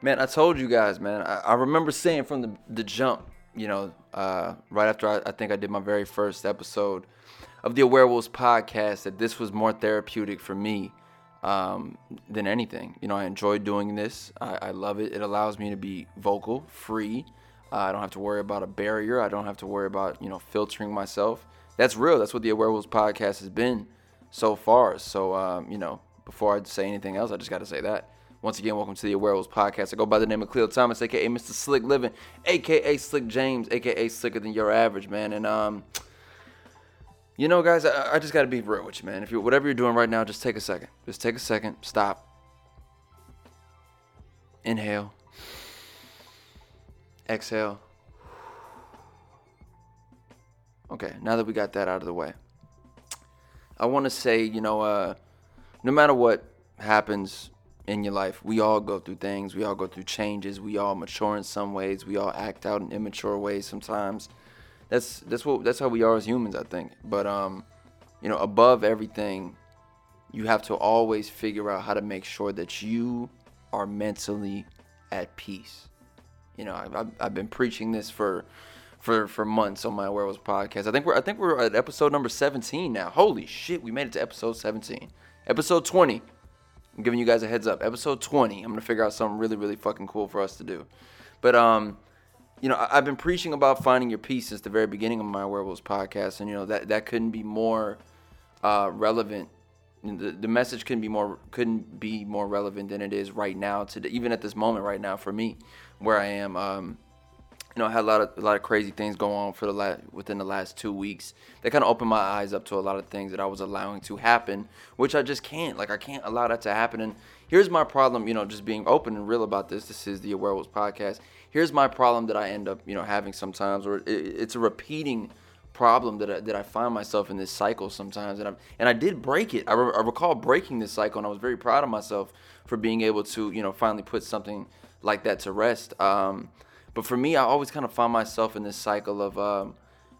Man, I told you guys, man. I, I remember saying from the, the jump, you know, uh, right after I, I think I did my very first episode of the Awarewolves podcast, that this was more therapeutic for me um, than anything. You know, I enjoy doing this. I, I love it. It allows me to be vocal, free. Uh, I don't have to worry about a barrier. I don't have to worry about you know filtering myself. That's real. That's what the Awarewolves podcast has been so far. So um, you know, before I say anything else, I just got to say that. Once again, welcome to the Awarewolves podcast. I go by the name of Khleo Thomas, aka Mr. Slick Living, aka Slick James, aka Slicker Than Your Average, man. And um, you know, guys, I, I just got to be real with you, man. If you whatever you're doing right now, just take a second. Just take a second. Stop. Inhale. Exhale. Okay, now that we got that out of the way, I want to say, you know, uh, no matter what happens in your life. We all go through things. We all go through changes. We all mature in some ways. We all act out in immature ways sometimes. That's that's what that's how we are as humans, I think. But um, you know, above everything, you have to always figure out how to make sure that you are mentally at peace. You know, I've, I've been preaching this for for for months on my Awarewolves podcast. I think we're I think we're at episode number 17 now. Holy shit, we made it to episode 17. Episode 20 I'm giving you guys a heads up. Episode 20, I'm gonna figure out something really, really fucking cool for us to do. But um, you know, I, have been preaching about finding your peace since the very beginning of my Awarewolves podcast, and you know that that couldn't be more uh, relevant. The, the message couldn't be more couldn't be more relevant than it is right now today, even at this moment right now for me, where I am. Um, you know, I had a lot of a lot of crazy things going on for the last within the last two weeks. That kind of opened my eyes up to a lot of things that I was allowing to happen, which I just can't. Like I can't allow that to happen. And here's my problem. You know, just being open and real about this. This is the Awarewolves podcast. Here's my problem that I end up, you know, having sometimes, or it, it's a repeating problem that I, that I find myself in this cycle sometimes, and I and I did break it. I, re- I recall breaking this cycle, and I was very proud of myself for being able to, you know, finally put something like that to rest. Um, but for me, I always kind of find myself in this cycle of, um,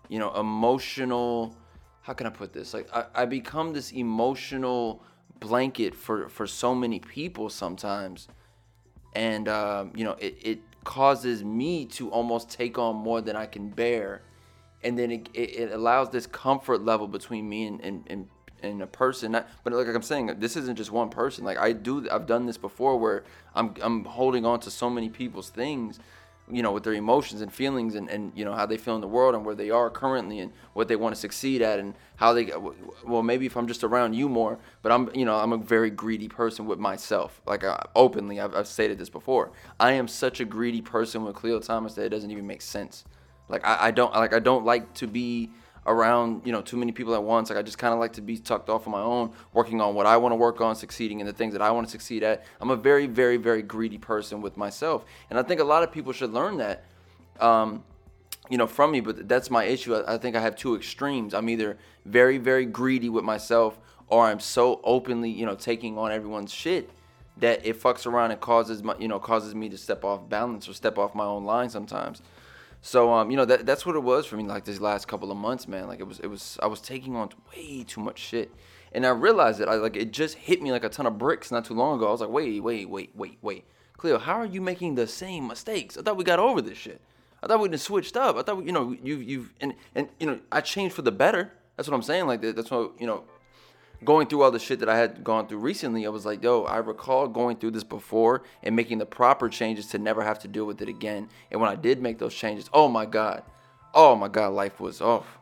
you know, emotional. How can I put this? Like I, I become this emotional blanket for for so many people sometimes, and um, you know, it, it causes me to almost take on more than I can bear, and then it, it, it allows this comfort level between me and, and, and and a person but like i'm saying this isn't just one person like i do i've done this before where i'm i'm holding on to so many people's things you know, with their emotions and feelings and, and, you know, how they feel in the world and where they are currently and what they want to succeed at and how they, well, maybe if I'm just around you more, but I'm, you know, I'm a very greedy person with myself. Like uh, openly, I've, I've stated this before. I am such a greedy person with Khleo Thomas that it doesn't even make sense. Like I, I don't, like, I don't like to be, around you know too many people at once. Like I just kind of like to be tucked off on my own, working on what I want to work on, succeeding in the things that I want to succeed at. I'm a very, very, very greedy person with myself, and I think a lot of people should learn that. Um, you know, from me, but that's my issue. I, I think I have two extremes. I'm either very, very greedy with myself, or I'm so openly, you know, taking on everyone's shit that it fucks around and causes my, you know, causes me to step off balance or step off my own line sometimes. So um, you know that that's what it was for me like this last couple of months, man. Like it was it was I was taking on way too much shit. And I realized it. I like it just hit me like a ton of bricks not too long ago. I was like, wait, wait, wait, wait, wait. Khleo, how are you making the same mistakes? I thought we got over this shit. I thought we'd switched up. I thought we, you know you you've and and you know I changed for the better. That's what I'm saying. Like that's what you know going through all the shit that I had gone through recently, I was like, yo, I recall going through this before and making the proper changes to never have to deal with it again. And when I did make those changes, oh my God, oh my God, life was off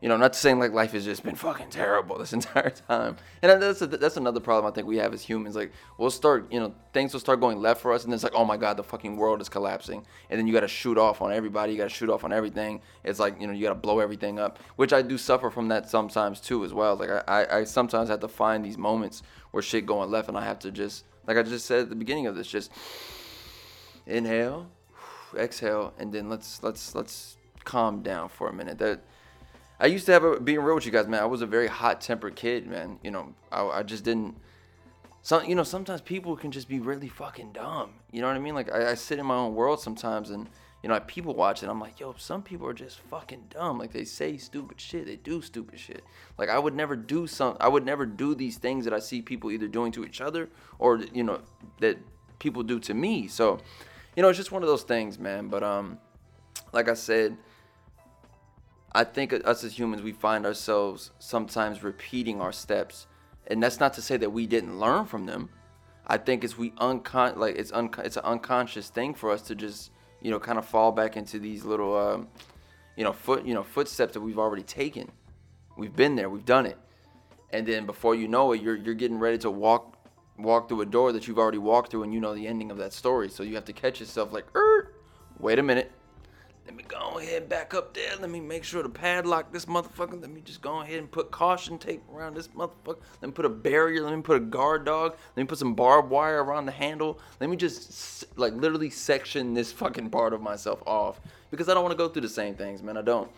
you know, not saying like life has just been fucking terrible this entire time. And that's a, that's another problem I think we have as humans. Like we'll start, you know, things will start going left for us, and it's like, oh my god, the fucking world is collapsing. And then you got to shoot off on everybody. You got to shoot off on everything. It's like you know, you got to blow everything up, which I do suffer from that sometimes too as well. Like I, I, I sometimes have to find these moments where shit going left, and I have to just, like I just said at the beginning of this, just inhale, exhale, and then let's let's let's calm down for a minute. That I used to have a being real with you guys, man. I was a very hot tempered kid, man. You know, I, I just didn't. Some, you know, sometimes people can just be really fucking dumb. You know what I mean? Like I, I sit in my own world sometimes, and you know, I people watch it. I'm like, yo, some people are just fucking dumb. Like they say stupid shit, they do stupid shit. Like I would never do some. I would never do these things that I see people either doing to each other or you know that people do to me. So, you know, it's just one of those things, man. But um, like I said, I think us as humans, we find ourselves sometimes repeating our steps, and that's not to say that we didn't learn from them. I think it's we uncon like it's un it's an unconscious thing for us to just you know kind of fall back into these little um, you know foot you know footsteps that we've already taken. We've been there, we've done it, and then before you know it, you're you're getting ready to walk walk through a door that you've already walked through, and you know the ending of that story. So you have to catch yourself like, er, wait a minute, let me go ahead back up there. Let me make sure to padlock this motherfucker. Let me just go ahead and put caution tape around this motherfucker. Let me put a barrier. Let me put a guard dog. Let me put some barbed wire around the handle. Let me just like literally section this fucking part of myself off because I don't want to go through the same things, man. I don't.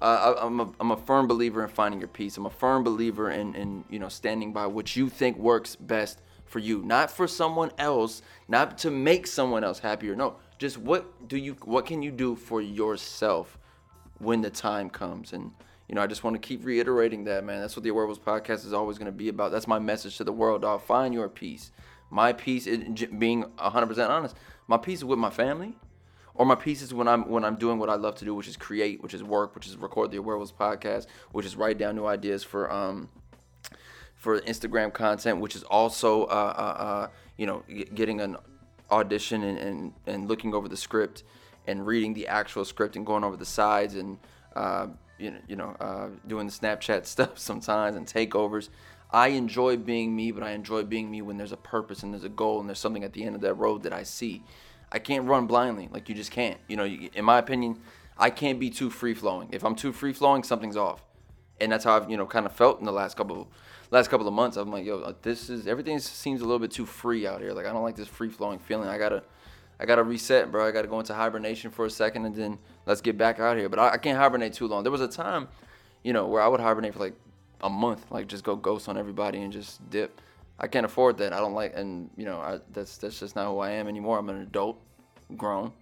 Uh, I, am a, I'm a firm believer in finding your peace. I'm a firm believer in, in you know standing by what you think works best for you, not for someone else, not to make someone else happier. No, just what do you what can you do for yourself when the time comes? And you know i just want to keep reiterating that man. That's what the Awarewolves podcast is always going to be about. That's my message to the world dog. Find your peace. My peace is being 100% honest my peace is with my family or my peace is when i'm when i'm doing what i love to do which is create which is work which is record the Awarewolves podcast which is write down new ideas for um for instagram content which is also uh uh, uh you know getting an audition and, and, and looking over the script and reading the actual script and going over the sides and uh, you know, you know uh, doing the Snapchat stuff sometimes and takeovers. I enjoy being me, but I enjoy being me when there's a purpose and there's a goal and there's something at the end of that road that I see. I can't run blindly, like you just can't. You know, in my opinion, I can't be too free flowing. If I'm too free flowing, something's off, and that's how I've you know kind of felt in the last couple of last couple of months, I'm like, yo, uh, this is everything seems a little bit too free out here. Like I don't like this free flowing feeling. I gotta, I gotta reset, bro. I gotta go into hibernation for a second, and then let's get back out here. But I, I can't hibernate too long. There was a time, you know, where I would hibernate for like a month, like just go ghost on everybody and just dip. I can't afford that. I don't like, and you know, I, that's that's just not who I am anymore. I'm an adult, grown.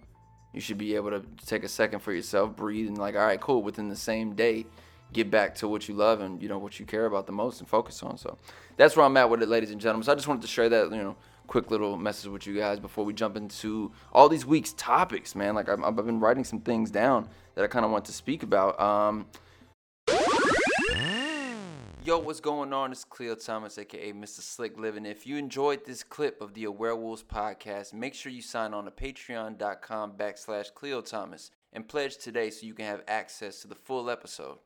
You should be able to take a second for yourself, breathe, and like, all right, cool. Within the same day, get back to what you love and you know what you care about the most and focus on. So that's where I'm at with it, ladies and gentlemen. So I just wanted to share that you know quick little message with you guys before we jump into all these weeks topics, man. Like I've, I've been writing some things down that I kind of want to speak about. Um, Yo, what's going on? It's Khleo Thomas, aka Mr. Slick Living. If you enjoyed this clip of the Awarewolves podcast, make sure you sign on to patreon.com backslash Khleo Thomas and pledge today so you can have access to the full episode.